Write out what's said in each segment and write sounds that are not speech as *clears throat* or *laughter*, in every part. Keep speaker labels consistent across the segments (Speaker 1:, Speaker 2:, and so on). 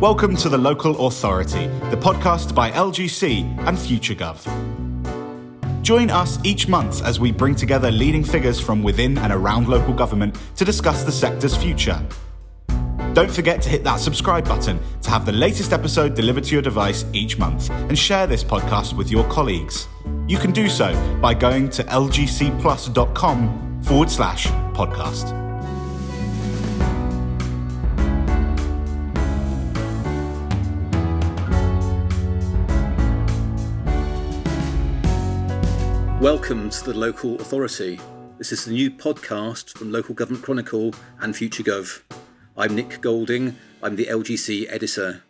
Speaker 1: Welcome to The Local Authority, the podcast by LGC and FutureGov. Join us each month as we bring together leading figures from within and around local government to discuss the sector's future. Don't forget to hit that subscribe button to have the latest episode delivered to your device each month and share this podcast with your colleagues. You can do so by going to lgcplus.com forward slash podcast.
Speaker 2: Welcome to the Local Authority. This is the new podcast from Local Government Chronicle and FutureGov. I'm Nick Golding, I'm the LGC editor.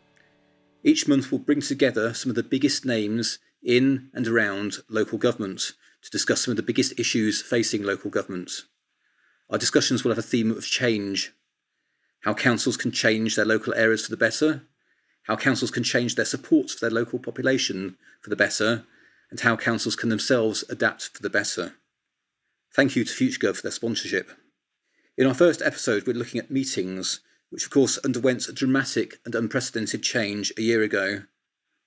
Speaker 2: Each month we'll bring together some of the biggest names in and around local government to discuss some of the biggest issues facing local government. Our discussions will have a theme of change how councils can change their local areas for the better, how councils can change their supports for their local population for the better, and how councils can themselves adapt for the better. Thank you to FutureGov for their sponsorship. In our first episode, we're looking at meetings, which of course underwent a dramatic and unprecedented change a year ago.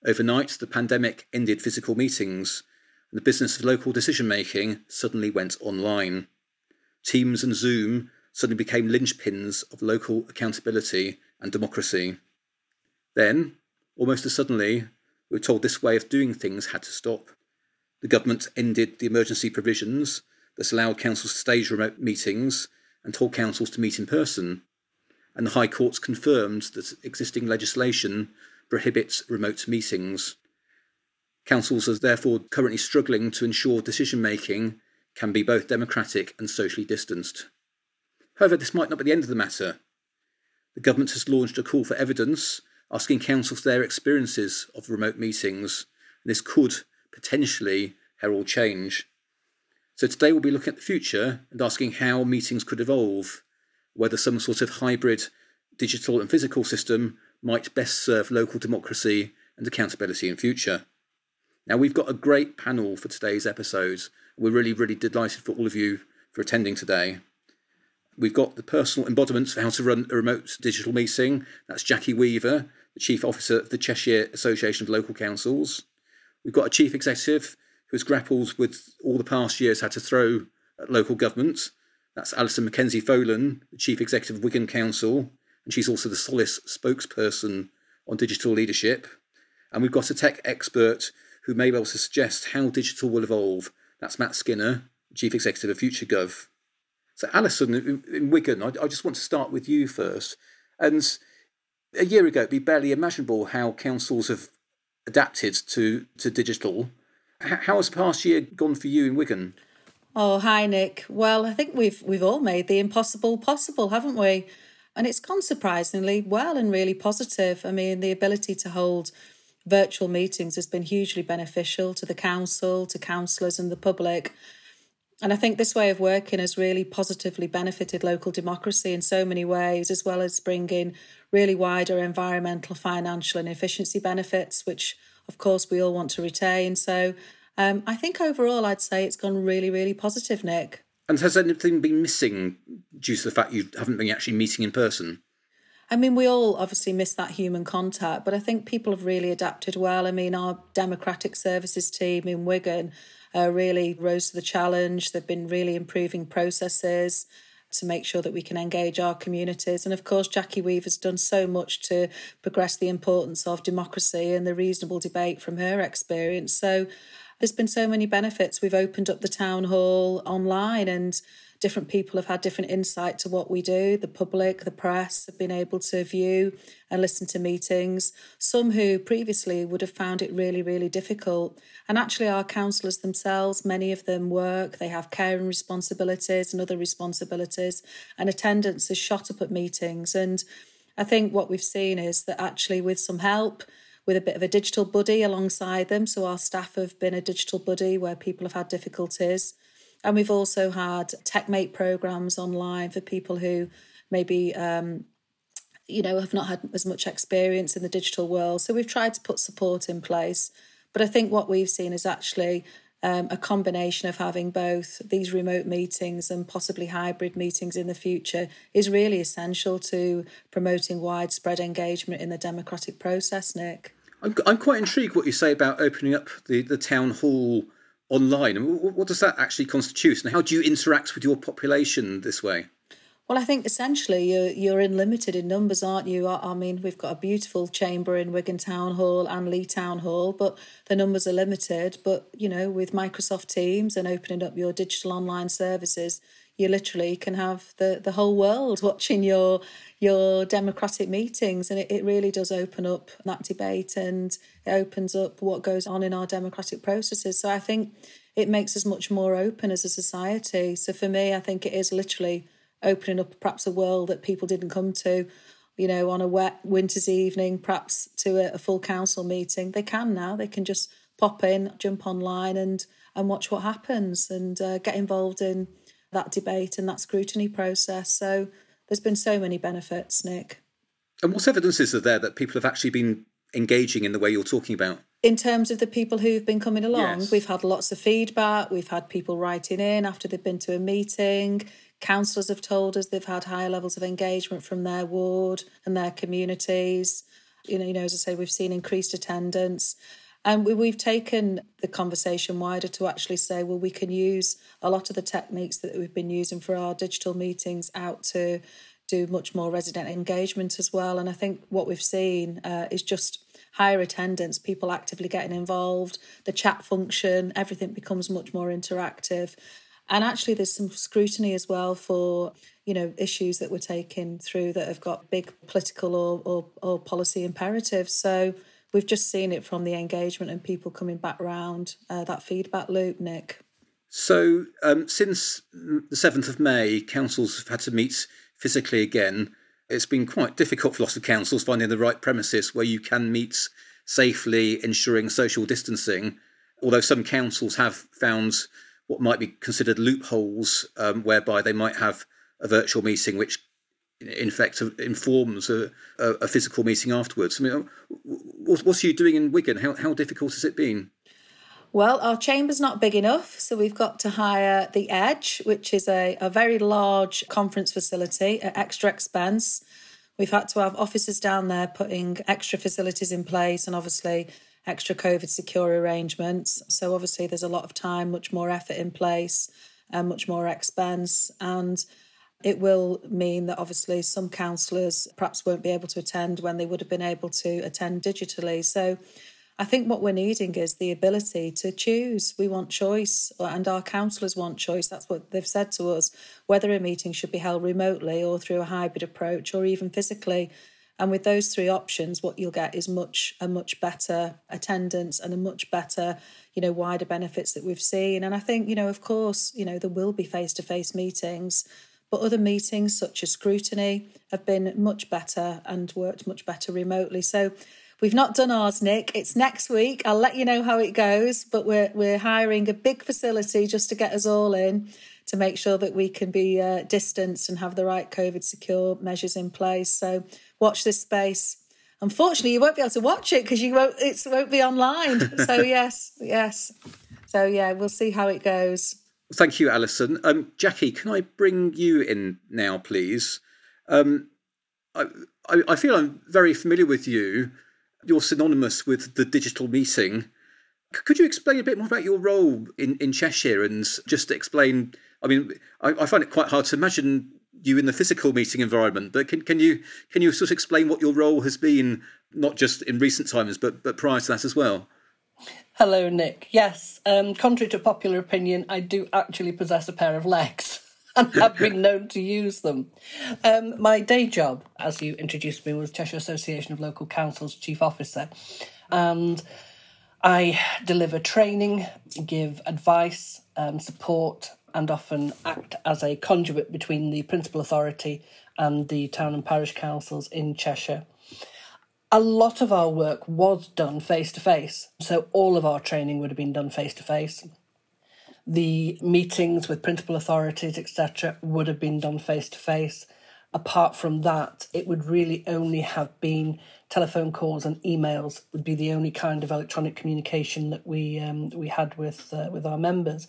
Speaker 2: Overnight, the pandemic ended physical meetings, and the business of local decision making suddenly went online. Teams and Zoom suddenly became linchpins of local accountability and democracy. Then, almost as suddenly, we were told this way of doing things had to stop. The government ended the emergency provisions that allowed councils to stage remote meetings and told councils to meet in person. And the High Courts confirmed that existing legislation prohibits remote meetings. Councils are therefore currently struggling to ensure decision making can be both democratic and socially distanced. However, this might not be the end of the matter. The government has launched a call for evidence asking councils their experiences of remote meetings. This could potentially herald change. So today we'll be looking at the future and asking how meetings could evolve, whether some sort of hybrid digital and physical system might best serve local democracy and accountability in future. Now we've got a great panel for today's episode. We're really, really delighted for all of you for attending today. We've got the personal embodiments for how to run a remote digital meeting. That's Jackie Weaver, the Chief Officer of the Cheshire Association of Local Councils. We've got a Chief Executive who has grappled with all the past years had to throw at local government. That's Alison McKenzie Folan, the Chief Executive of Wigan Council, and she's also the Solace spokesperson on digital leadership. And we've got a tech expert who may be able to suggest how digital will evolve. That's Matt Skinner, Chief Executive of FutureGov. So, Alison, in, Wigan, I, I just want to start with you first. And a year ago, it'd be barely imaginable how councils have adapted to, to digital. How has the past year gone for you in Wigan?
Speaker 3: Oh, hi, Nick. Well, I think we've we've all made the impossible possible, haven't we? And it's gone surprisingly well and really positive. I mean, the ability to hold virtual meetings has been hugely beneficial to the council, to councillors, and the public. And I think this way of working has really positively benefited local democracy in so many ways, as well as bringing really wider environmental, financial, and efficiency benefits, which of course we all want to retain. So um, I think overall, I'd say it's gone really, really positive, Nick.
Speaker 2: And has anything been missing due to the fact you haven't been actually meeting in person?
Speaker 3: I mean, we all obviously miss that human contact, but I think people have really adapted well. I mean, our democratic services team in Wigan uh, really rose to the challenge. They've been really improving processes to make sure that we can engage our communities. And of course, Jackie Weaver's done so much to progress the importance of democracy and the reasonable debate from her experience. So there's been so many benefits. We've opened up the town hall online and different people have had different insight to what we do. The public, the press have been able to view and listen to meetings. Some who previously would have found it really, really difficult. And actually, our councillors themselves, many of them work, they have caring responsibilities and other responsibilities, and attendance has shot up at meetings. And I think what we've seen is that actually, with some help, with a bit of a digital buddy alongside them. So, our staff have been a digital buddy where people have had difficulties. And we've also had TechMate programs online for people who maybe, um, you know, have not had as much experience in the digital world. So we've tried to put support in place. But I think what we've seen is actually um, a combination of having both these remote meetings and possibly hybrid meetings in the future is really essential to promoting widespread engagement in the democratic process, Nick.
Speaker 2: I'm, I'm quite intrigued what you say about opening up the, the town hall online. What does that actually constitute, and how do you interact with your population this way?
Speaker 3: Well, I think essentially you're you're in limited in numbers, aren't you? I mean, we've got a beautiful chamber in Wigan Town Hall and Leigh Town Hall, but the numbers are limited. But you know, with Microsoft Teams and opening up your digital online services, you literally can have the the whole world watching your your democratic meetings, and it, it really does open up that debate and it opens up what goes on in our democratic processes. So I think it makes us much more open as a society. So for me, I think it is literally opening up perhaps a world that people didn't come to, you know, on a wet winter's evening, perhaps to a, a full council meeting. They can now. They can just pop in, jump online, and and watch what happens and uh, get involved in that debate and that scrutiny process. So there's been so many benefits, Nick.
Speaker 2: And what evidence is there that people have actually been engaging in the way you're talking about?
Speaker 3: In terms of the people who've been coming along,
Speaker 2: yes.
Speaker 3: we've had lots of feedback. We've had people writing in after they've been to a meeting. Councillors have told us they've had higher levels of engagement from their ward and their communities. You know, you know, as I say, we've seen increased attendance. And we, we've taken the conversation wider to actually say, well, we can use a lot of the techniques that we've been using for our digital meetings out to do much more resident engagement as well. And I think what we've seen uh, is just higher attendance, people actively getting involved, the chat function, everything becomes much more interactive. And actually, there's some scrutiny as well for you know issues that we're taking through that have got big political or, or, or policy imperatives. So we've just seen it from the engagement and people coming back round uh, that feedback loop, Nick.
Speaker 2: So um, since the seventh of May, councils have had to meet physically again. It's been quite difficult for lots of councils finding the right premises where you can meet safely, ensuring social distancing. Although some councils have found what might be considered loopholes um, whereby they might have a virtual meeting which in fact informs a, a, physical meeting afterwards. I mean, what's you doing in Wigan? How, how difficult has it been?
Speaker 3: Well, our chamber's not big enough, so we've got to hire the Edge, which is a, a very large conference facility at extra expense. We've had to have officers down there putting extra facilities in place and obviously extra COVID secure arrangements. So obviously there's a lot of time, much more effort in place, and much more expense. And it will mean that obviously some councillors perhaps won't be able to attend when they would have been able to attend digitally. So I think what we're needing is the ability to choose. We want choice, uh, and our councillors want choice. That's what they've said to us whether a meeting should be held remotely or through a hybrid approach or even physically. And with those three options, what you'll get is much a much better attendance and a much better, you know, wider benefits that we've seen. And I think, you know, of course, you know, there will be face to face meetings, but other meetings such as scrutiny have been much better and worked much better remotely. So We've not done ours, Nick. It's next week. I'll let you know how it goes. But we're we're hiring a big facility just to get us all in to make sure that we can be uh, distanced and have the right COVID secure measures in place. So watch this space. Unfortunately, you won't be able to watch it because you won't. It won't be online. *laughs* so yes, yes. So yeah, we'll see how it goes.
Speaker 2: Thank you, Alison. Um, Jackie, can I bring you in now, please? Um, I, I, I feel I'm very familiar with you. You're synonymous with the digital meeting. Could you explain a bit more about your role in, in Cheshire and just explain? I mean, I, I find it quite hard to imagine you in the physical meeting environment. But can, can you can you sort of explain what your role has been, not just in recent times, but but prior to that as well?
Speaker 4: Hello, Nick. Yes, um, contrary to popular opinion, I do actually possess a pair of legs *laughs* and have been *laughs* known to use them. Um, my day job, as you introduced me, was Cheshire Association of Local Councils Chief Officer, and I deliver training, give advice, um, support, and often act as a conduit between the Principal Authority and the town and parish councils in Cheshire. A lot of our work was done face to face, so all of our training would have been done face to face. The meetings with principal authorities, etc., would have been done face to face. apart from that, it would really only have been telephone calls and emails would be the only kind of electronic communication that we um, we had with uh, with our members.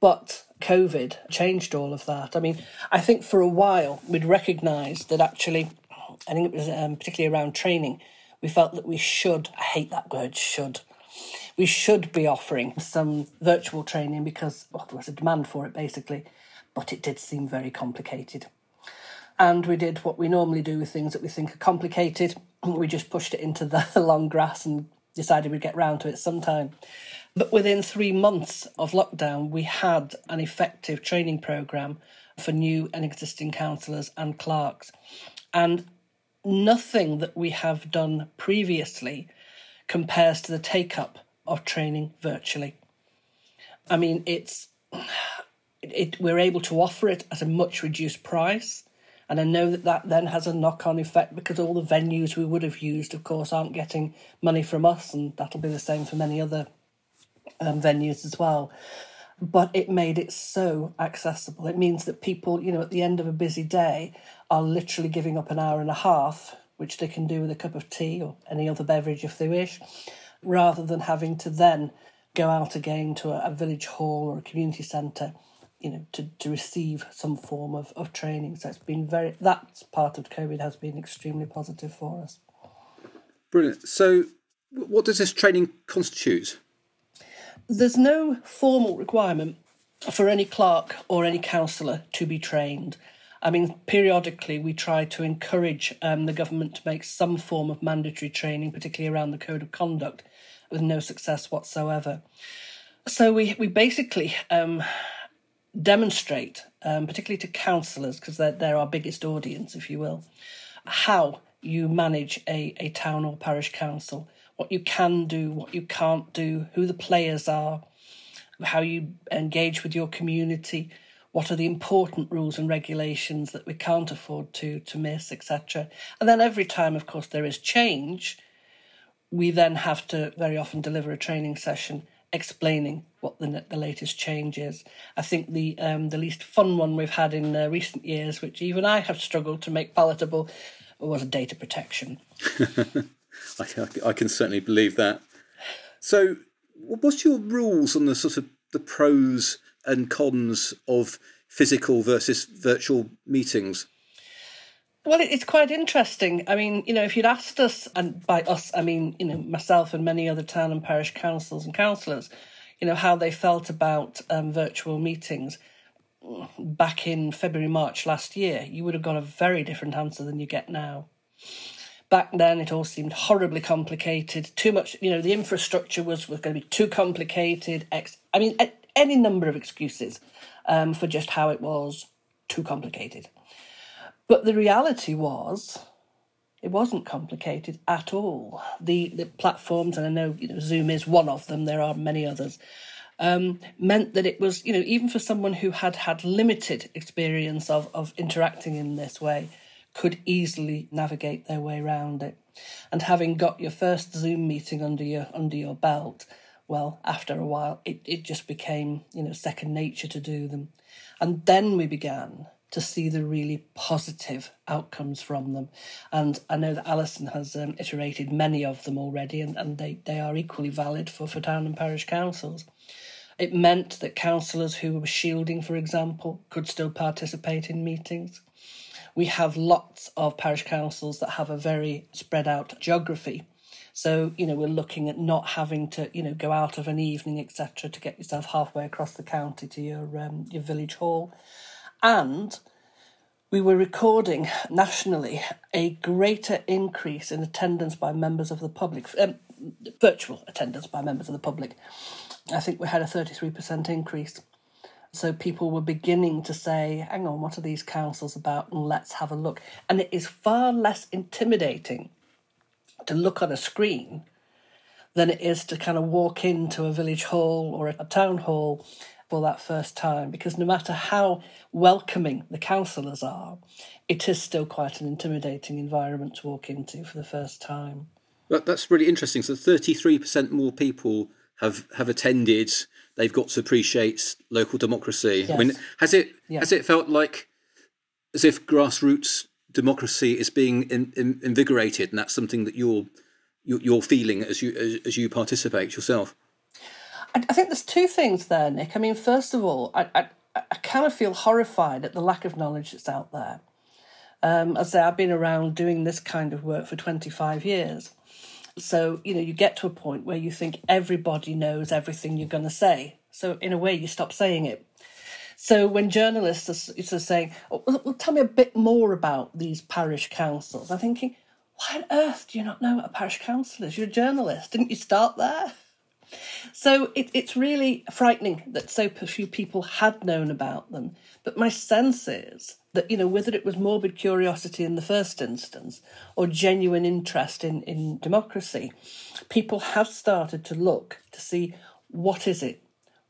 Speaker 4: But COVID changed all of that. I mean, I think for a while we'd recognised that actually, I think it was um, particularly around training, we felt that we should. I hate that word, should. We should be offering some virtual training because well, there was a demand for it basically, but it did seem very complicated. And we did what we normally do with things that we think are complicated. *clears throat* We just pushed it into the *laughs* long grass and decided we'd get round to it sometime. But within three months of lockdown, we had an effective training programme for new and existing councillors and clerks. And nothing that we have done previously compares to the take up of training virtually. I mean, it's it, we're able to offer it at a much reduced price. And I know that that then has a knock on effect because all the venues we would have used, of course, aren't getting money from us, and that'll be the same for many other um, venues as well. But it made it so accessible. It means that people, you know, at the end of a busy day, are literally giving up an hour and a half, which they can do with a cup of tea or any other beverage if they wish, rather than having to then go out again to a, a village hall or a community centre you know to, to receive some form of, of training. So it's been very that part of covid has been extremely positive for us.
Speaker 2: Brilliant. So what does this training constitute?
Speaker 4: There's no formal requirement for any clerk or any councillor to be trained I mean, periodically we try to encourage um, the government to make some form of mandatory training, particularly around the code of conduct, with no success whatsoever. So we we basically um, demonstrate, um, particularly to councillors, because they're, they're our biggest audience, if you will, how you manage a, a town or parish council, what you can do, what you can't do, who the players are, how you engage with your community, what are the important rules and regulations that we can't afford to to miss, etc. And then every time, of course, there is change, we then have to very often deliver a training session explaining what the, the latest change is. I think the um, the least fun one we've had in uh, recent years, which even I have struggled to make palatable, was data protection. *laughs*
Speaker 2: I, I, can certainly believe that. So, what's your rules on the sort of the pros and cons of physical versus virtual meetings?
Speaker 4: Well, it's quite interesting. I mean, you know, if you'd asked us, and by us, I mean, you know, myself and many other town and parish councils and councillors, you know, how they felt about um, virtual meetings back in February, March last year, you would have got a very different answer than you get now. Back then, it all seemed horribly complicated. Too much, you know, the infrastructure was, was going to be too complicated. I mean, any number of excuses um, for just how it was too complicated. But the reality was, it wasn't complicated at all. The the platforms, and I know you know Zoom is one of them. There are many others. Um, meant that it was you know even for someone who had had limited experience of of interacting in this way, could easily navigate their way around it. And having got your first Zoom meeting under your under your belt, well, after a while, it, it just became, you know, second nature to do them. And then we began to see the really positive outcomes from them. And I know that Alison has um, iterated many of them already, and, and they, they are equally valid for, for town and parish councils. It meant that councillors who were shielding, for example, could still participate in meetings. We have lots of parish councils that have a very spread out geography. So, you know, we're looking at not having to, you know, go out of an evening, etc., to get yourself halfway across the county to your um, your village hall and we were recording nationally a greater increase in attendance by members of the public, um, virtual attendance by members of the public. I think we had a 33% increase. So people were beginning to say, hang on, what are these councils about? And let's have a look. And it is far less intimidating to look on a screen than it is to kind of walk into a village hall or a town hall for that first time because no matter how welcoming the councillors are, it is still quite an intimidating environment to walk into for the first time.
Speaker 2: That, that's really interesting. So, 33% more people have, have attended. They've got to appreciate local democracy. Yes. I mean, has it yes. has it felt like as if grassroots democracy is being in, in, invigorated, and that's something that you're you're feeling as you as, as you participate yourself.
Speaker 4: I, I, think there's two things there, Nick. I mean, first of all, I, I, I kind of feel horrified at the lack of knowledge that's out there. Um, as I say, I've been around doing this kind of work for 25 years. So, you know, you get to a point where you think everybody knows everything you're going to say. So, in a way, you stop saying it. So, when journalists are, saying, oh, well, tell me a bit more about these parish councils, I'm thinking, why on earth do you not know what a parish council is? You're a journalist. Didn't you start there? So it, it's really frightening that so few people had known about them. But my sense is that, you know, whether it was morbid curiosity in the first instance or genuine interest in, in democracy, people have started to look to see what is it?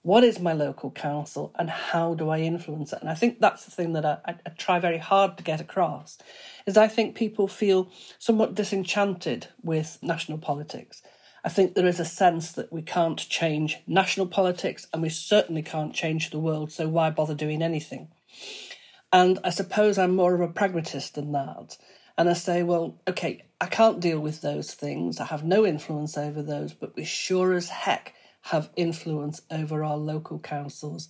Speaker 4: What is my local council and how do I influence it? And I think that's the thing that I, I, try very hard to get across is I think people feel somewhat disenchanted with national politics I think there is a sense that we can't change national politics and we certainly can't change the world, so why bother doing anything? And I suppose I'm more of a pragmatist than that. And I say, well, okay, I can't deal with those things. I have no influence over those, but we sure as heck have influence over our local councils.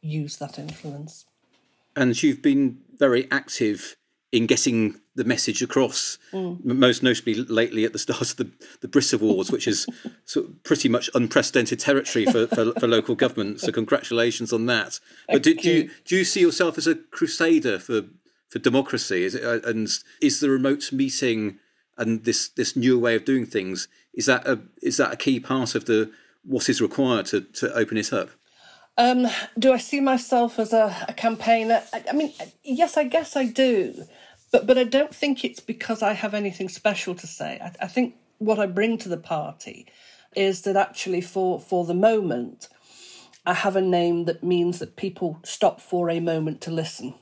Speaker 4: Use that influence.
Speaker 2: And you've been very active in getting the message across, mm. most notably lately at the start of the, the BRIT Awards, which is *laughs* sort of pretty much unprecedented territory for, for, for, local government. So congratulations on that. But do, do, you, do you see yourself as a crusader for, for democracy? Is it, uh, and is the remote meeting and this, this new way of doing things, is that a, is that a key part of the what is required to, to open it up?
Speaker 4: Um, do I see myself as a, a campaigner? I, I, mean, yes, I guess I do, but but I don't think it's because I have anything special to say. I, I think what I bring to the party is that actually, for for the moment, I have a name that means that people stop for a moment to listen,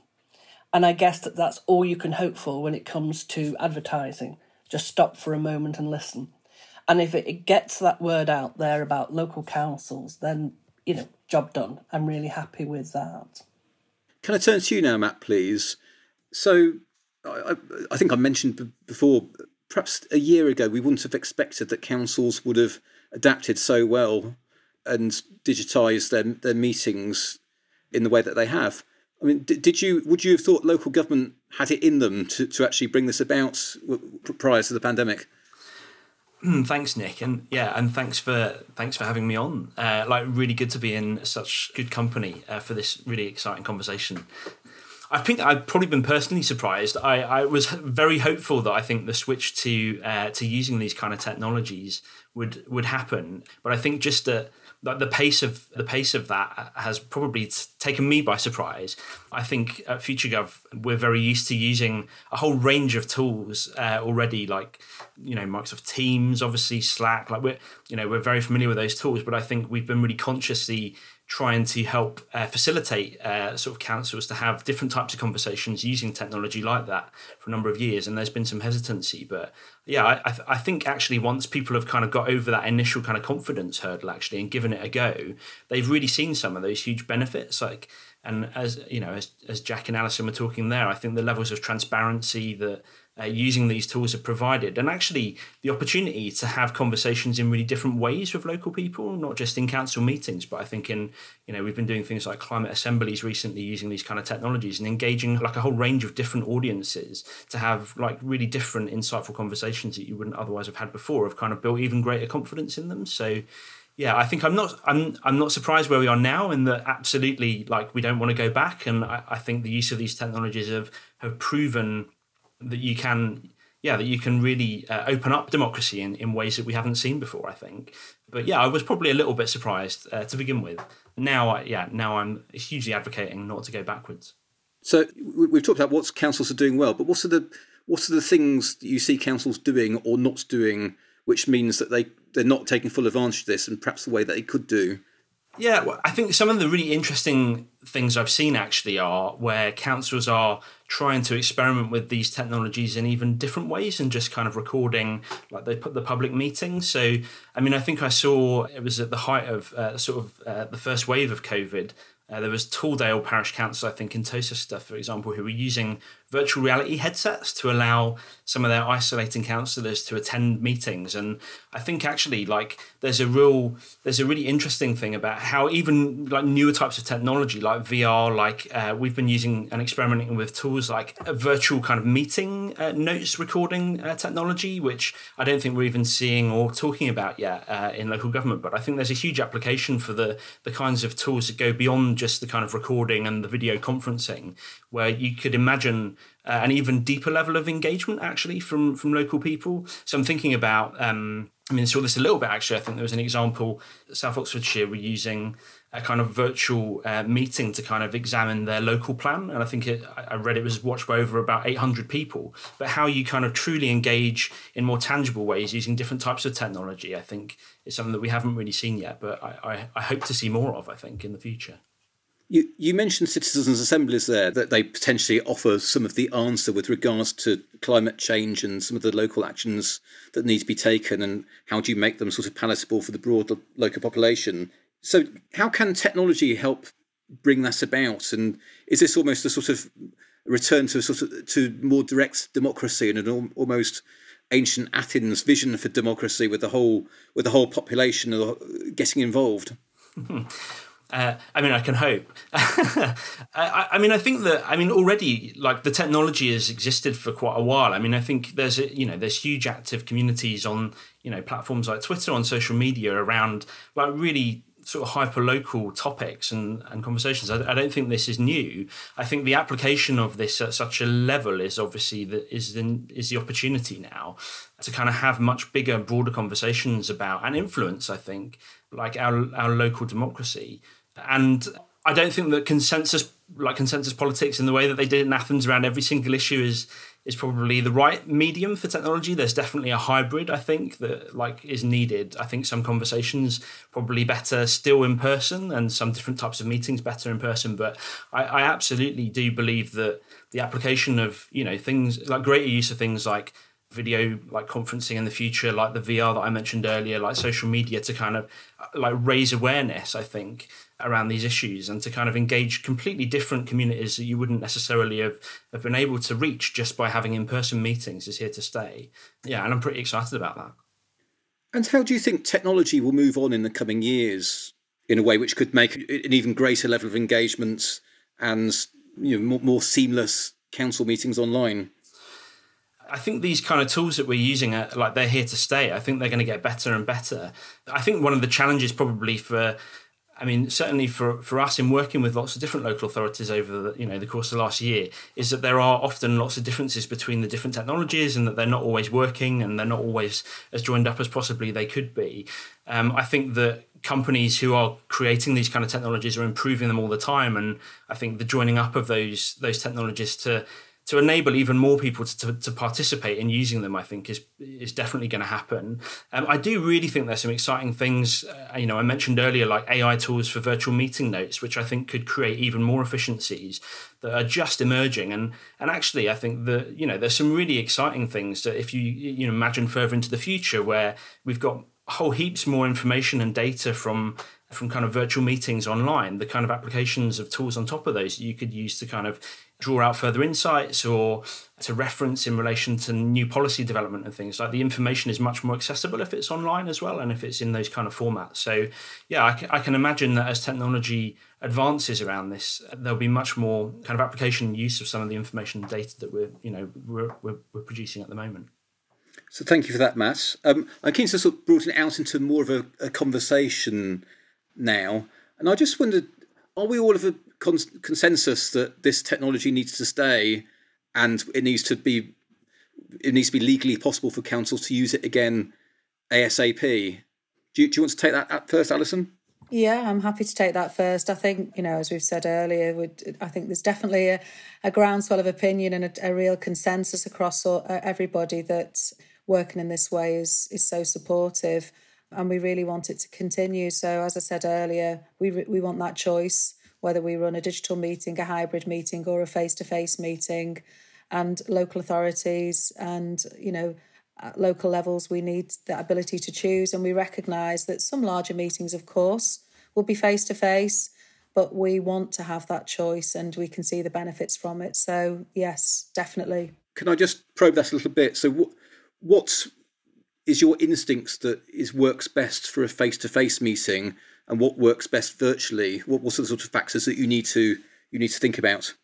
Speaker 4: and I guess that that's all you can hope for when it comes to advertising. Just stop for a moment and listen. And if it, gets that word out there about local councils, then you know job done. I'm really happy with that.
Speaker 2: Can I turn to you now, Matt, please? So, I, I think I mentioned before, perhaps a year ago, we wouldn't have expected that councils would have adapted so well and digitised their, their meetings in the way that they have. I mean, did you would you have thought local government had it in them to, to actually bring this about prior to the pandemic?
Speaker 5: Mm, thanks, Nick, and yeah, and thanks for thanks for having me on. Uh, like, really good to be in such good company uh, for this really exciting conversation. I think I've probably been personally surprised. I, I was very hopeful that I think the switch to uh, to using these kind of technologies would would happen, but I think just that the pace of the pace of that has probably taken me by surprise. I think at FutureGov we're very used to using a whole range of tools uh, already, like you know Microsoft Teams, obviously Slack. Like we're you know we're very familiar with those tools, but I think we've been really consciously trying to help uh, facilitate uh, sort of councils to have different types of conversations using technology like that for a number of years. And there's been some hesitancy, but yeah, I, I, th- I, think actually once people have kind of got over that initial kind of confidence hurdle actually and given it a go, they've really seen some of those huge benefits. Like, and as you know, as, as Jack and Alison were talking there, I think the levels of transparency that uh, using these tools are provided, and actually the opportunity to have conversations in really different ways with local people, not just in council meetings, but I think in you know we've been doing things like climate assemblies recently using these kind of technologies and engaging like a whole range of different audiences to have like really different insightful conversations that you wouldn't otherwise have had before. Have kind of built even greater confidence in them. So yeah, I think I'm not I'm I'm not surprised where we are now in that absolutely like we don't want to go back and I, I think the use of these technologies have have proven that you can yeah that you can really uh, open up democracy in, in ways that we haven't seen before i think. But yeah i was probably a little bit surprised uh, to begin with. Now I, yeah now i'm hugely advocating not to go backwards.
Speaker 2: So we've talked about what councils are doing well but what are the what are the things that you see councils doing or not doing which means that they they're not taking full advantage of this and perhaps the way that they could do
Speaker 5: yeah, well, I think some of the really interesting things I've seen actually are where councils are trying to experiment with these technologies in even different ways and just kind of recording like they put the public meetings. So, I mean, I think I saw it was at the height of uh, sort of uh, the first wave of COVID. Uh, there was Tooldale Parish Council, I think, in Towcester, for example, who were using virtual reality headsets to allow some of their isolating councillors to attend meetings. And I think actually, like, there's a real, there's a really interesting thing about how even like newer types of technology, like VR, like uh, we've been using and experimenting with tools like a virtual kind of meeting uh, notes recording uh, technology, which I don't think we're even seeing or talking about yet uh, in local government. But I think there's a huge application for the the kinds of tools that go beyond just the kind of recording and the video conferencing, where you could imagine uh, an even deeper level of engagement actually from from local people. So I'm thinking about. Um, I mean, I saw this a little bit actually. I think there was an example. South Oxfordshire were using a kind of virtual uh, meeting to kind of examine their local plan, and I think it, I read it was watched by over about 800 people. But how you kind of truly engage in more tangible ways using different types of technology, I think, is something that we haven't really seen yet. But I, I, I hope to see more of. I think in the future.
Speaker 2: You, you mentioned citizens' assemblies there, that they potentially offer some of the answer with regards to climate change and some of the local actions that need to be taken, and how do you make them sort of palatable for the broader local population? So, how can technology help bring that about? And is this almost a sort of return to sort of to more direct democracy and an almost ancient Athens vision for democracy, with the whole with the whole population uh, getting involved? *laughs*
Speaker 5: Uh, I mean, I can hope. *laughs* I, I, mean, I think that I mean already like the technology has existed for quite a while. I mean, I think there's a, you know there's huge active communities on you know platforms like Twitter on social media around like really sort of hyper local topics and, and conversations. I, I, don't think this is new. I think the application of this at such a level is obviously that is the, is the opportunity now to kind of have much bigger, broader conversations about and influence. I think like our our local democracy and I don't think that consensus, like consensus politics, in the way that they did in Athens around every single issue, is is probably the right medium for technology. There's definitely a hybrid, I think, that like is needed. I think some conversations probably better still in person, and some different types of meetings better in person. But I, I absolutely do believe that the application of you know things like greater use of things like video like conferencing in the future like the vr that i mentioned earlier like social media to kind of uh, like raise awareness i think around these issues and to kind of engage completely different communities that you wouldn't necessarily have, have been able to reach just by having in-person meetings is here to stay. Yeah and i'm pretty excited about that.
Speaker 2: And how do you think technology will move on in the coming years in a way which could make an even greater level of engagement and you know more, more seamless council meetings online
Speaker 5: I think these kind of tools that we're using are like they're here to stay. I think they're going to get better and better. I think one of the challenges probably for I mean, certainly for, for us in working with lots of different local authorities over the you know the course of the last year, is that there are often lots of differences between the different technologies, and that they're not always working, and they're not always as joined up as possibly they could be. Um, I think that companies who are creating these kind of technologies are improving them all the time, and I think the joining up of those those technologies to to enable even more people to, to, to, participate in using them, I think is is definitely going to happen. Um, I do really think there's some exciting things. Uh, you know, I mentioned earlier like AI tools for virtual meeting notes, which I think could create even more efficiencies that are just emerging. And and actually, I think that you know there's some really exciting things that if you you know imagine further into the future where we've got whole heaps more information and data from from kind of virtual meetings online, the kind of applications of tools on top of those you could use to kind of draw out further insights or to reference in relation to new policy development and things. Like the information is much more accessible if it's online as well and if it's in those kind of formats. So yeah I, can imagine that as technology advances around this there'll be much more kind of application use of some of the information and data that we're you know we're, we're, we're producing at the moment.
Speaker 2: So thank you for that matt. Um, i'm keen to sort of broaden it out into more of a, a conversation now and i just wondered are we all of a consensus that this technology needs to stay and it needs to be it needs to be legally possible for councils to use it again ASAP. Do you, do you want to take that first, Alison?
Speaker 3: Yeah, I'm happy to take that first. I think, you know, as we've said earlier, I think there's definitely a, a groundswell of opinion and a, a real consensus across all, uh, everybody that working in this way is is so supportive, and we really want it to continue. So, as I said earlier, we we want that choice whether we run a digital meeting, a hybrid meeting, or a face to face meeting. And local authorities and, you know, at local levels, we need the ability to choose. And we recognise that some larger meetings, of course, will be face to face. but we want to have that choice and we can see the benefits from it. So, yes, definitely.
Speaker 2: Can I just probe that a little bit? So, what, what is your instincts that is works best for a face-to-face meeting, and what works best virtually? What, what sort of factors that you need to you need to think about?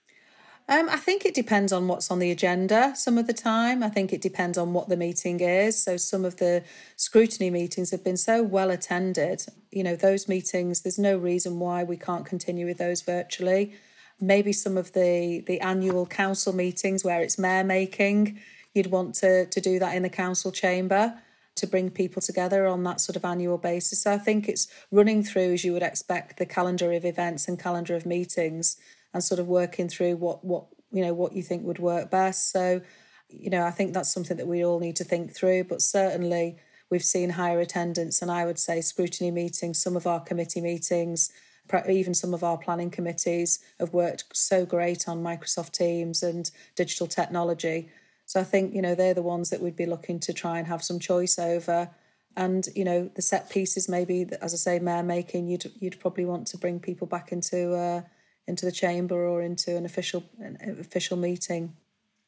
Speaker 3: Um, I think it depends on what's on the agenda some of the time. I think it depends on what the meeting is. So, some of the scrutiny meetings have been so well attended. You know, those meetings, there's no reason why we can't continue with those virtually. Maybe some of the, the annual council meetings where it's mayor making, you'd want to, to do that in the council chamber to bring people together on that sort of annual basis. So, I think it's running through, as you would expect, the calendar of events and calendar of meetings and sort of working through what what you know what you think would work best. So, you know, I think that's something that we all need to think through. But certainly, we've seen higher attendance, and I would say scrutiny meetings, some of our committee meetings, even some of our planning committees have worked so great on Microsoft Teams and digital technology. So I think you know they're the ones that we'd be looking to try and have some choice over. And you know the set pieces, maybe as I say, mayor making, you'd you'd probably want to bring people back into. Uh, into the chamber or into an official an official meeting.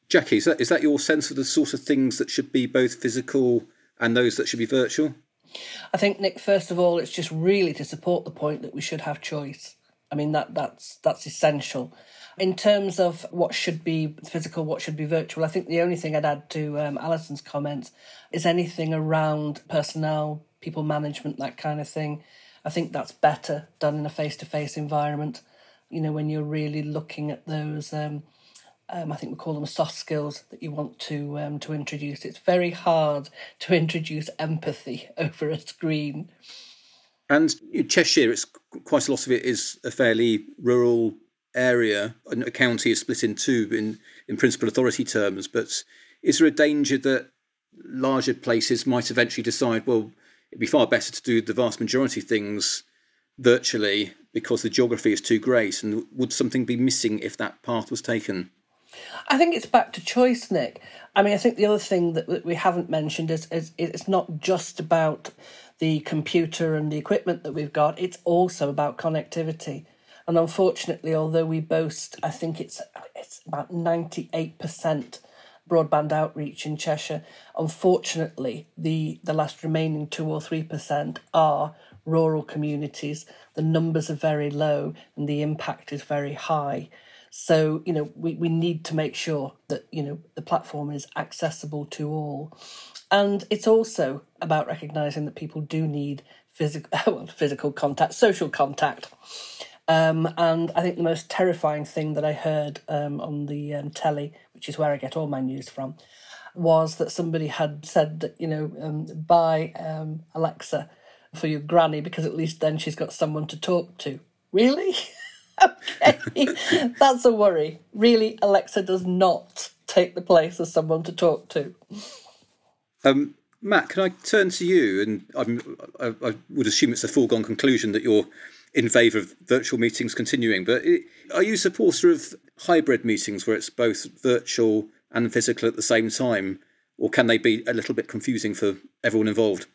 Speaker 2: Jackie, is that is that your sense of the sort of things that should be both physical and those that should be virtual?
Speaker 4: I think Nick, first of all, it's just really to support the point that we should have choice. I mean that that's that's essential. In terms of what should be physical, what should be virtual, I think the only thing I'd add to um, Alison's comments is anything around personnel, people management, that kind of thing. I think that's better done in a face to face environment you know, when you're really looking at those, um, um, I think we call them soft skills that you want to um, to introduce. It's very hard to introduce empathy *laughs* over a screen.
Speaker 2: And Cheshire, it's quite a lot of it is a fairly rural area. A county is split in two in, in principal authority terms. But is there a danger that larger places might eventually decide, well, it'd be far better to do the vast majority of things virtually because the geography is too great? And would something be missing if that path was taken?
Speaker 4: I think it's back to choice, Nick. I mean, I think the other thing that we haven't mentioned is, is it's not just about the computer and the equipment that we've got, it's also about connectivity. And unfortunately, although we boast, I think it's it's about 98% broadband outreach in Cheshire, unfortunately, the, the last remaining 2 or 3% are rural communities, the numbers are very low and the impact is very high. So, you know, we, we need to make sure that, you know, the platform is accessible to all. And it's also about recognizing that people do need physical, *laughs* well, physical contact, social contact. Um, and I think the most terrifying thing that I heard um, on the um, telly, which is where I get all my news from, was that somebody had said that, you know, um, buy um, Alexa for your granny because at least then she's got someone to talk to. Really? *laughs* okay, *laughs* that's a worry. Really, Alexa does not take the place of someone to talk to.
Speaker 2: Um, Matt, can I turn to you? And I, I would assume it's a foregone conclusion that you're in favour of virtual meetings continuing. But are you a supporter of hybrid meetings where it's both virtual and physical at the same time, or can they be a little bit confusing for everyone involved?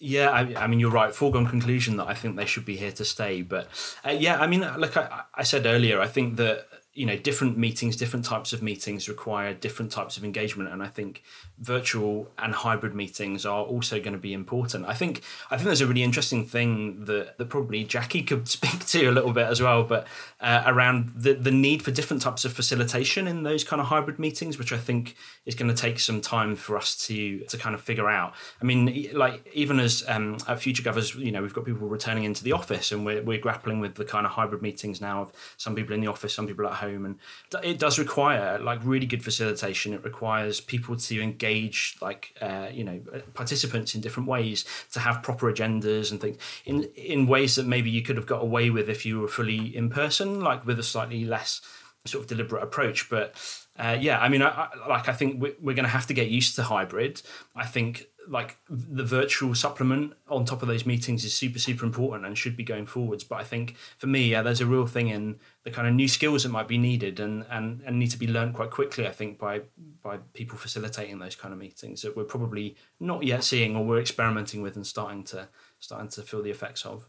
Speaker 5: Yeah, I, I, mean, you're right. Foregone conclusion that I think they should be here to stay. But uh, yeah, I mean, like I, I said earlier, I think that you know different meetings different types of meetings require different types of engagement. And i think virtual and hybrid meetings are also going to be important. I think i think there's a really interesting thing that, that probably jackie could *laughs* speak to a little bit as well but uh, around the, the need for different types of facilitation in those kind of hybrid meetings which i think is going to take some time for us to to kind of figure out. I mean like even as um, at future governors you know we've got people returning into the office and we're, we're grappling with the kind of hybrid meetings now of some people in the office some people at home home and it does require like really good facilitation. It requires people to engage like uh, you know participants in different ways to have proper agendas and things in in ways that maybe you could have got away with if you were fully in person like with a slightly less sort of deliberate approach but uh, yeah i mean I, I, like i think we're, we're going to have to get used to hybrid. I think like the virtual supplement on top of those meetings is super super important and should be going forwards. But i think for me yeah there's a real thing in the kind of new skills that might be needed and and, and need to be learned quite quickly i think by by people facilitating those kind of meetings that we're probably not yet seeing or we're experimenting with and starting to starting to feel the effects of.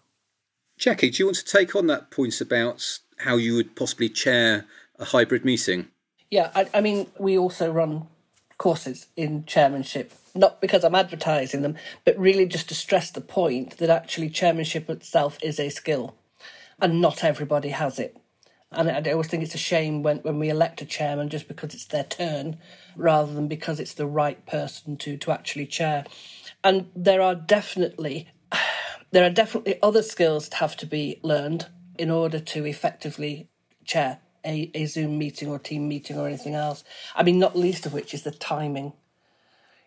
Speaker 2: Jackie, do you want to take on that point about how you would possibly chair a hybrid meeting?
Speaker 4: Yeah, I, I mean, we also run courses in chairmanship, not because I'm advertising them, but really just to stress the point that actually chairmanship itself is a skill and not everybody has it. And I always think it's a shame when, when we elect a chairman just because it's their turn rather than because it's the right person to, to actually chair. And there are definitely *sighs* there are definitely other skills that have to be learned in order to effectively chair a, a Zoom meeting or team meeting or anything else. I mean, not least of which is the timing.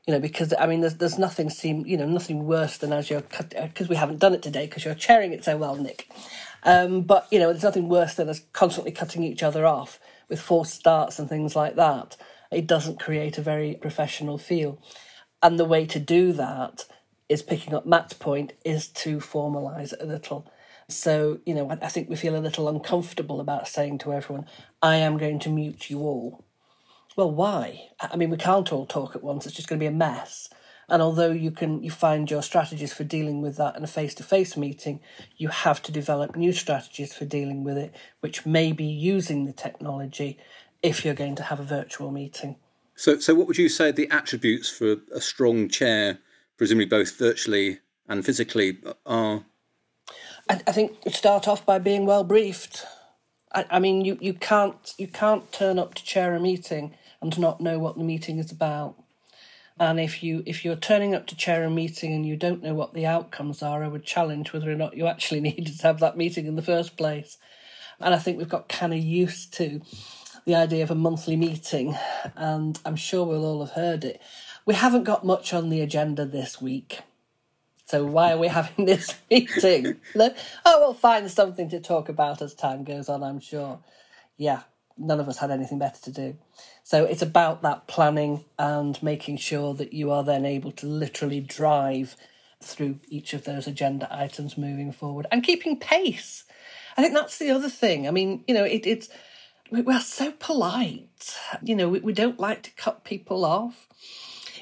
Speaker 4: You know, because I mean, there's there's nothing seem you know nothing worse than as you're because we haven't done it today because you're chairing it so well, Nick. Um, but you know, there's nothing worse than us constantly cutting each other off with forced starts and things like that. It doesn't create a very professional feel. And the way to do that is picking up Matt's point is to formalise it a little. So, you know, I think we feel a little uncomfortable about saying to everyone, I am going to mute you all. Well, why? I mean, we can't all talk at once, it's just going to be a mess. And although you can you find your strategies for dealing with that in a face-to-face meeting, you have to develop new strategies for dealing with it, which may be using the technology if you're going to have a virtual meeting.
Speaker 2: So, so what would you say the attributes for a strong chair, presumably both virtually and physically, are?
Speaker 4: I, I think start off by being well briefed. I, I mean, you, you can't you can't turn up to chair a meeting and not know what the meeting is about. And if you if you're turning up to chair a meeting and you don't know what the outcomes are, I would challenge whether or not you actually *laughs* needed to have that meeting in the first place. And I think we've got kind of used to the idea of a monthly meeting, and I'm sure we'll all have heard it. We haven't got much on the agenda this week. So why are we having *laughs* this meeting? oh, we'll find something to talk about as time goes on, I'm sure. Yeah, none of us had anything better to do. So it's about that planning and making sure that you are then able to literally drive through each of those agenda items moving forward and keeping pace. I think that's the other thing. I mean, you know, it, it's we're so polite. You know, we, we don't like to cut people off.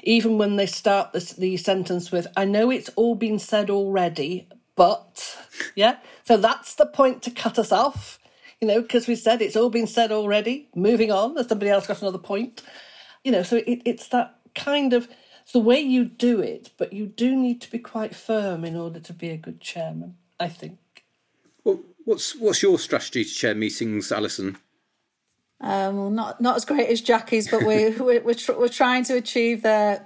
Speaker 4: Even when they start this, the sentence with, I know it's all been said already, but, yeah. So that's the point to cut us off you know, because we said it's all been said already. Moving on, as somebody else got another point. You know, so it, it's that kind of it's the way you do it, but you do need to be quite firm in order to be a good chairman. I think.
Speaker 2: Well, what's what's your strategy to chair meetings, Alison?
Speaker 3: Um, well, not not as great as Jackie's, but we *laughs* we're we're, tr- we're trying to achieve the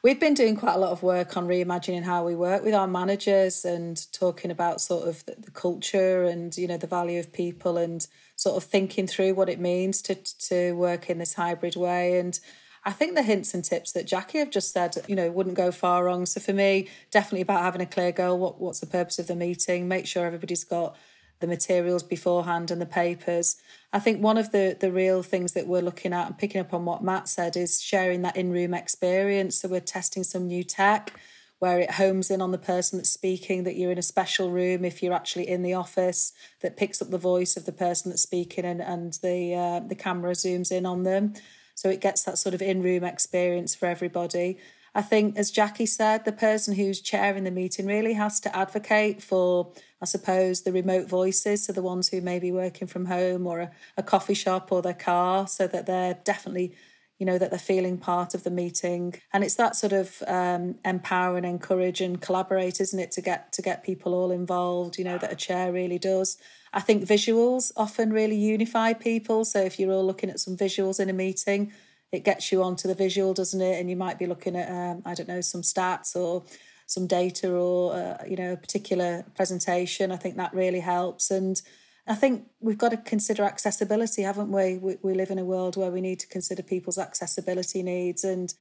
Speaker 3: We've been doing quite a lot of work on reimagining how we work with our managers and talking about sort of the, the culture and you know the value of people and sort of thinking through what it means to to work in this hybrid way and I think the hints and tips that Jackie have just said, you know, wouldn't go far wrong. So for me, definitely about having a clear goal. What what's the purpose of the meeting? Make sure everybody's got the materials beforehand and the papers. I think one of the the real things that we're looking at and picking up on what Matt said is sharing that in room experience. So we're testing some new tech where it homes in on the person that's speaking, that you're in a special room if you're actually in the office, that picks up the voice of the person that's speaking and, and the uh, the camera zooms in on them. So it gets that sort of in room experience for everybody. I think, as Jackie said, the person who's chairing the meeting really has to advocate for, I suppose, the remote voices, so the ones who may be working from home or a, a coffee shop or their car, so that they're definitely you know that they're feeling part of the meeting. And it's that sort of um, empower and encourage and collaborate isn't it to get to get people all involved you know that a chair really does. I think visuals often really unify people. So if you're all looking at some visuals in a meeting it gets you onto the visual, doesn't it? And you might be looking at, um, I don't know, some stats or some data or, uh, you know, a particular presentation. I think that really helps. And I think we've got to consider accessibility, haven't we? we? We live in a world where we need to consider people's accessibility needs. And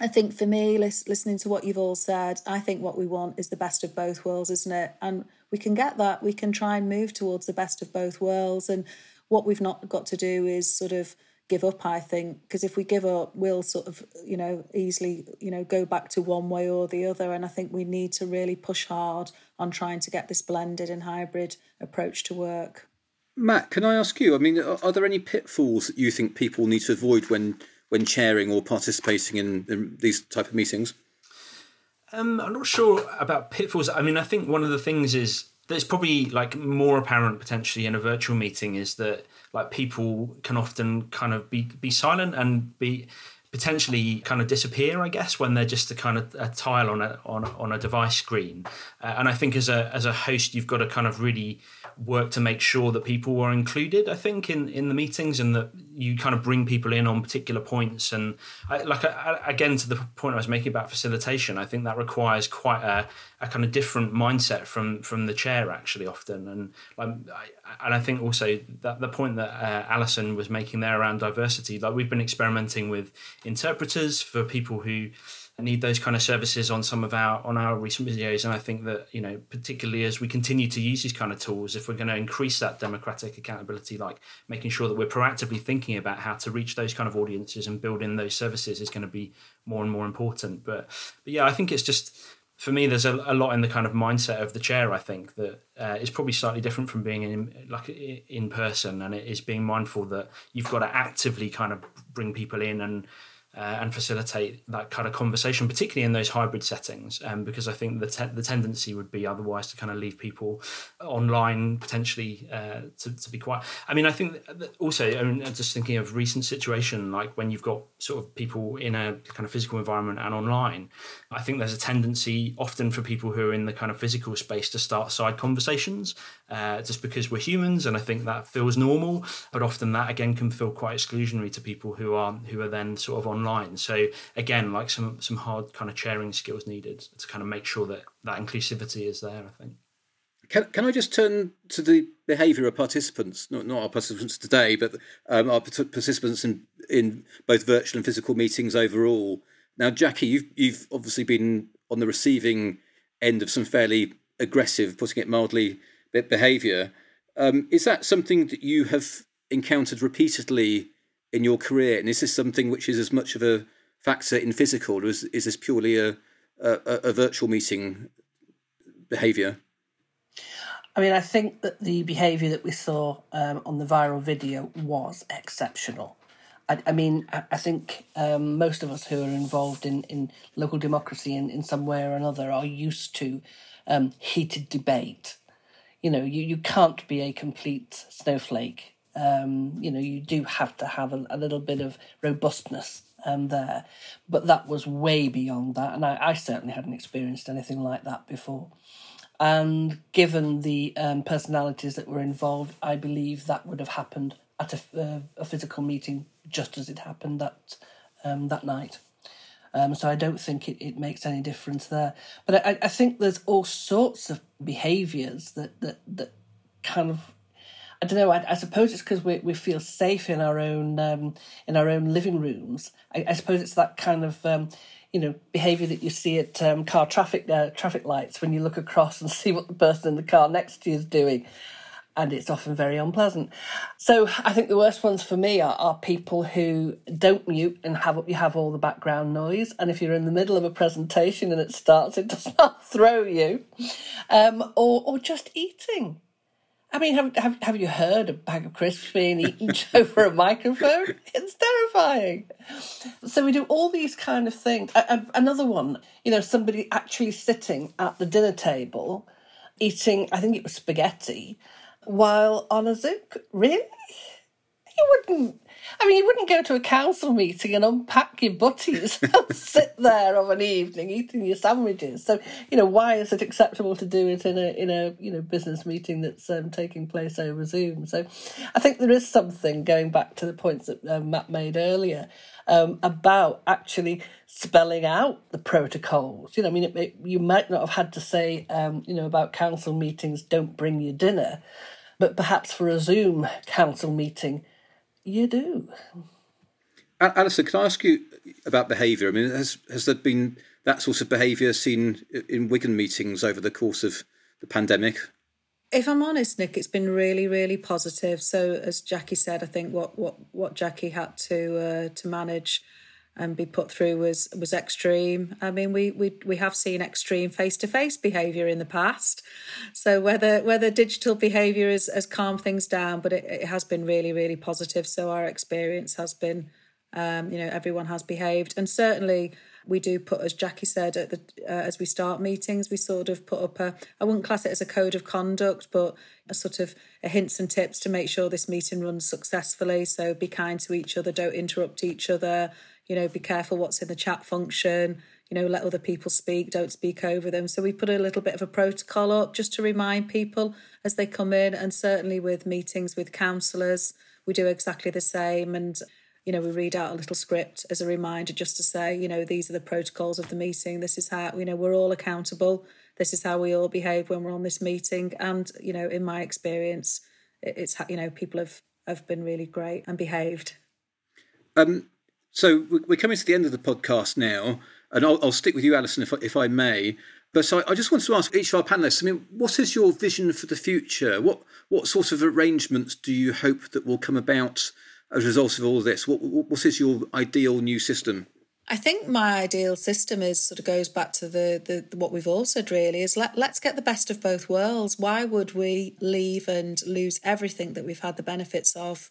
Speaker 3: I think for me, listening to what you've all said, I think what we want is the best of both worlds, isn't it? And we can get that. We can try and move towards the best of both worlds. And what we've not got to do is sort of give up i think because if we give up we'll sort of you know easily you know go back to one way or the other. And i think we need to really push hard on trying to get this blended and hybrid approach to work.
Speaker 2: Matt can i ask you i mean are, there any pitfalls that you think people need to avoid when when chairing or participating in, in these type of meetings?
Speaker 5: Um, i'm not sure about pitfalls. I mean i think one of the things is that's probably like more apparent potentially in a virtual meeting is that like people can often kind of be be silent and be potentially kind of disappear, I guess, when they're just a kind of a tile on a on, on a device screen. Uh, and I think as a as a host, you've got to kind of really work to make sure that people are included. I think in in the meetings and that you kind of bring people in on particular points. And I, like I, again to the point I was making about facilitation, I think that requires quite a, a kind of different mindset from from the chair actually often. And um, I, and I think also that the point that uh, Alison was making there around diversity, like we've been experimenting with interpreters for people who need those kind of services on some of our on our recent videos and i think that you know particularly as we continue to use these kind of tools if we're going to increase that democratic accountability like making sure that we're proactively thinking about how to reach those kind of audiences and build in those services is going to be more and more important but but yeah i think it's just for me, there's a, a lot in the kind of mindset of the chair. I think that uh, is probably slightly different from being in like in person, and it is being mindful that you've got to actively kind of bring people in and uh, and facilitate that kind of conversation, particularly in those hybrid settings, um, because I think the te- the tendency would be otherwise to kind of leave people online potentially uh, to, to be quiet. I mean, I think also, I mean, just thinking of recent situation, like when you've got sort of people in a kind of physical environment and online, I think there's a tendency often for people who are in the kind of physical space to start side conversations, uh, just because we're humans, and I think that feels normal, but often that again can feel quite exclusionary to people who are who are then sort of on online. So again, like some some hard kind of chairing skills needed to kind of make sure that that inclusivity is there. I think.
Speaker 2: Can, can I just turn to the behaviour of participants, not, not our participants today, but um, our participants in, in both virtual and physical meetings overall? Now, Jackie, you've, you've obviously been on the receiving end of some fairly aggressive, putting it mildly, behaviour. Um, is that something that you have encountered repeatedly in your career? And is this something which is as much of a factor in physical, or is, is this purely a, a, a virtual meeting behaviour?
Speaker 4: I mean, I think that the behaviour that we saw um, on the viral video was exceptional. I, I mean, I, I think um, most of us who are involved in, in local democracy in, in some way or another are used to um, heated debate. You know, you, you can't be a complete snowflake um, you know, you do have to have a, a little bit of robustness um, there. But that was way beyond that, and I, I, certainly hadn't experienced anything like that before. And given the um, personalities that were involved, I believe that would have happened at a, uh, a physical meeting just as it happened that um, that night. Um, so I don't think it, it makes any difference there. But I, I think there's all sorts of behaviours that, that that kind of I don't know. I, I suppose it's because we we feel safe in our own um, in our own living rooms. I, I suppose it's that kind of um, you know behaviour that you see at um, car traffic uh, traffic lights when you look across and *laughs* see what the person in the car next to you is doing, and it's often very unpleasant. So I think the worst ones for me are, are people who don't mute and have you have all the background noise, and if you're in the middle of a presentation and it starts, it does *laughs* not throw you, um, or or just eating I mean, have, have, have you heard a bag of crisps being eaten *laughs* over a microphone? It's terrifying. So we do all these kind of things. another one, you know, somebody actually sitting at the dinner table eating, I think it was spaghetti, while on a Zoom. Really? You wouldn't I mean, you wouldn't go to a council meeting and unpack your butties *laughs* and sit there of an evening eating your sandwiches. So, you know, why is it acceptable to do it in a in a you know business meeting that's um, taking place over Zoom? So, I think there is something going back to the points that um, Matt made earlier um, about actually spelling out the protocols. You know, I mean, it, it, you might not have had to say, um, you know, about council meetings, don't bring your dinner, but perhaps for a Zoom council meeting you do.
Speaker 2: Alison, can I ask you about behaviour? I mean, has has there been that sort of behaviour seen in Wigan meetings over the course of the pandemic?
Speaker 3: If I'm honest, Nick, it's been really, really positive. So, as Jackie said, I think what what what Jackie had to uh, to manage and be put through was was extreme. I mean, we we we have seen extreme face to face behaviour in the past. So whether whether digital behaviour has, has calmed things down, but it, it has been really really positive. So our experience has been, um, you know, everyone has behaved, and certainly We do put, as Jackie said, at the uh, as we start meetings, we sort of put up a. I wouldn't class it as a code of conduct, but a sort of a hints and tips to make sure this meeting runs successfully. So be kind to each other, don't interrupt each other. You know, be careful what's in the chat function. You know, let other people speak, don't speak over them. So we put a little bit of a protocol up just to remind people as they come in, and certainly with meetings with councillors, we do exactly the same. And you know, we read out a little script as a reminder just to say, you know, these are the protocols of the meeting. This is how, you know, we're all accountable. This is how we all behave when we're on this meeting. And, you know, in my experience, it's, you know, people have, have been really great and behaved.
Speaker 2: Um, so we're coming to the end of the podcast now, and I'll, I'll stick with you, Alison, if I, if I may. But so I just wanted to ask each of our panelists. I mean, what is your vision for the future? What what sort of arrangements do you hope that will come about as a result of all this? What, what is your ideal new system?
Speaker 3: I think my ideal system is sort of goes back to the, the what we've all said really is let let's get the best of both worlds. Why would we leave and lose everything that we've had the benefits of?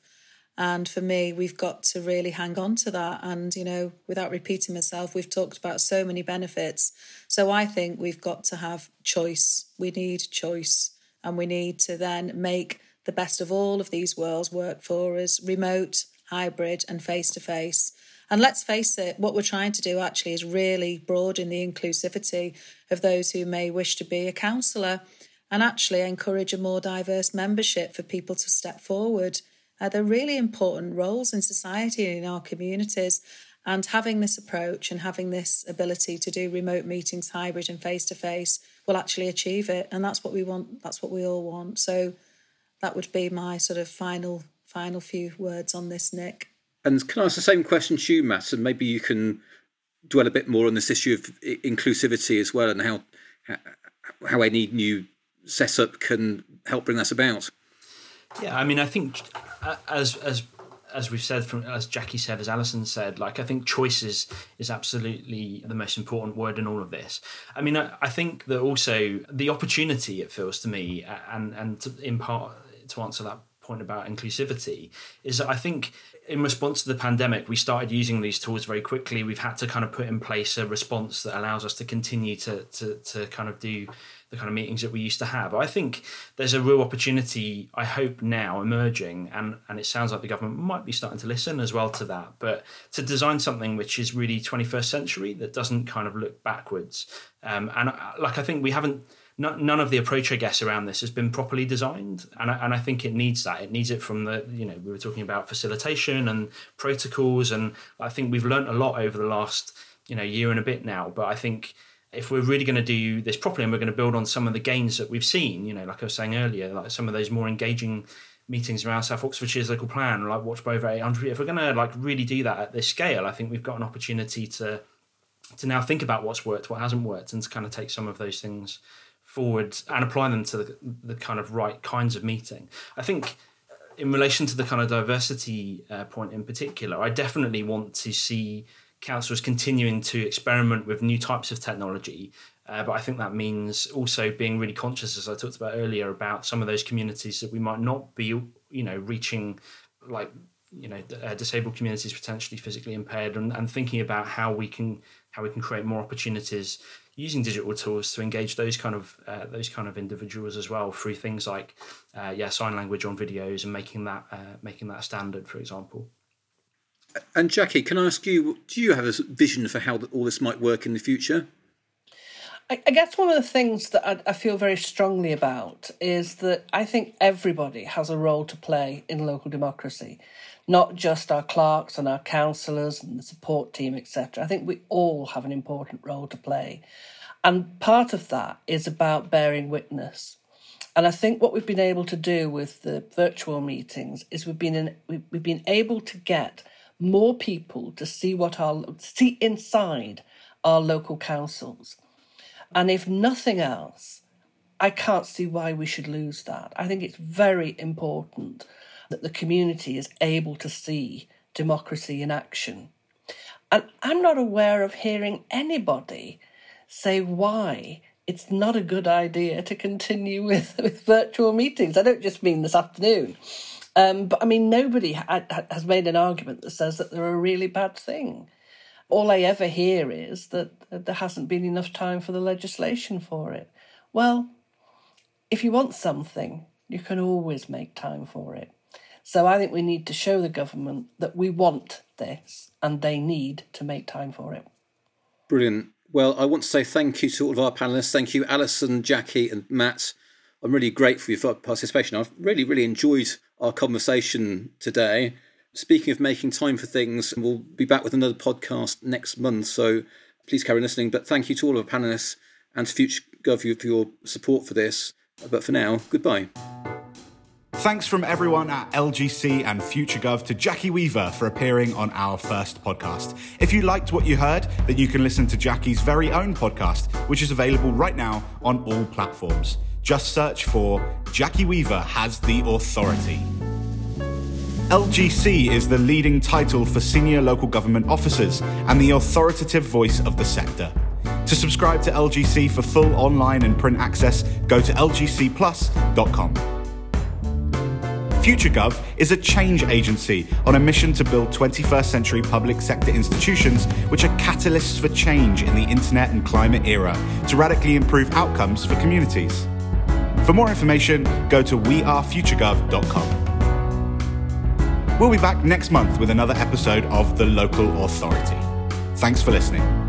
Speaker 3: And for me, we've got to really hang on to that. And, you know, without repeating myself, we've talked about so many benefits. So I think we've got to have choice. We need choice. And we need to then make the best of all of these worlds work for us remote, hybrid, and face to face. And let's face it, what we're trying to do actually is really broaden the inclusivity of those who may wish to be a councillor and actually encourage a more diverse membership for people to step forward. Uh, they're really important roles in society and in our communities. And having this approach and having this ability to do remote meetings, hybrid and face to face, will actually achieve it. And that's what we want. That's what we all want. So that would be my sort of final final few words on this, Nick.
Speaker 2: And can I ask the same question to you, Matt? And maybe you can dwell a bit more on this issue of inclusivity as well, and how how any new setup can help bring that about.
Speaker 5: Yeah, I mean, I think as as as we've said from as Jackie said, as Alison said, like I think choices is, absolutely the most important word in all of this. I mean, I, I think that also the opportunity it feels to me, and and to, in part to answer that point about inclusivity is that I think in response to the pandemic, we started using these tools very quickly. We've had to kind of put in place a response that allows us to continue to to, to kind of do the kind of meetings that we used to have. I think there's a real opportunity, I hope now emerging, and, and it sounds like the government might be starting to listen as well to that, but to design something which is really 21st century that doesn't kind of look backwards. Um, and uh, like I think we haven't none of the approach, I guess, around this has been properly designed, and I, and I think it needs that. It needs it from the you know we were talking about facilitation and protocols, and I think we've learned a lot over the last you know year and a bit now. But I think if we're really going to do this properly and we're going to build on some of the gains that we've seen, you know, like I was saying earlier, like some of those more engaging meetings around South Oxfordshire's local plan, like Watch by over 800, if we're going to like really do that at this scale, I think we've got an opportunity to to now think about what's worked, what hasn't worked, and to kind of take some of those things forward and apply them to the, the kind of right kinds of meeting. I think in relation to the kind of diversity uh, point in particular, I definitely want to see councillors continuing to experiment with new types of technology. Uh, but I think that means also being really conscious, as I talked about earlier, about some of those communities that we might not be, you know, reaching, like you know, uh, disabled communities potentially physically impaired, and, and thinking about how we can how we can create more opportunities using digital tools to engage those kind of uh, those kind of individuals as well through things like uh, yeah sign language on videos and making that uh, making that standard for example
Speaker 2: and jackie can i ask you do you have a vision for how all this might work in the future
Speaker 4: I, guess one of the things that I, I feel very strongly about is that I think everybody has a role to play in local democracy not just our clerks and our councillors and the support team, etc. I think we all have an important role to play. And part of that is about bearing witness. And I think what we've been able to do with the virtual meetings is we've been in, we've been able to get more people to see what our see inside our local councils. And if nothing else, I can't see why we should lose that. I think it's very important that the community is able to see democracy in action. And I'm not aware of hearing anybody say why it's not a good idea to continue *laughs* with, with virtual meetings. I don't just mean this afternoon. Um, but I mean, nobody ha- has made an argument that says that they're a really bad thing. all I ever hear is that there hasn't been enough time for the legislation for it. Well, if you want something, you can always make time for it. So I think we need to show the government that we want this and they need to make time for it.
Speaker 2: Brilliant. Well, I want to say thank you to all of our panelists. Thank you, Alison, Jackie, and Matt. I'm really grateful for your participation. I've really, really enjoyed our conversation today. Speaking of making time for things, we'll be back with another podcast next month. So please carry on listening. But thank you to all of our panelists and to FutureGov for your support for this. But for now, goodbye.
Speaker 1: Thanks from everyone at LGC and FutureGov to Jackie Weaver for appearing on our first podcast. If you liked what you heard, then you can listen to Jackie's very own podcast, which is available right now on all platforms. Just search for Jackie Weaver Has the Authority. LGC is the leading title for senior local government officers and the authoritative voice of the sector. To subscribe to LGC for full online and print access, go to lgcplus.com. FutureGov is a change agency on a mission to build 21st century public sector institutions which are catalysts for change in the internet and climate era to radically improve outcomes for communities. For more information, go to wearefuturegov.com. We'll be back next month with another episode of The Local Authority. Thanks for listening.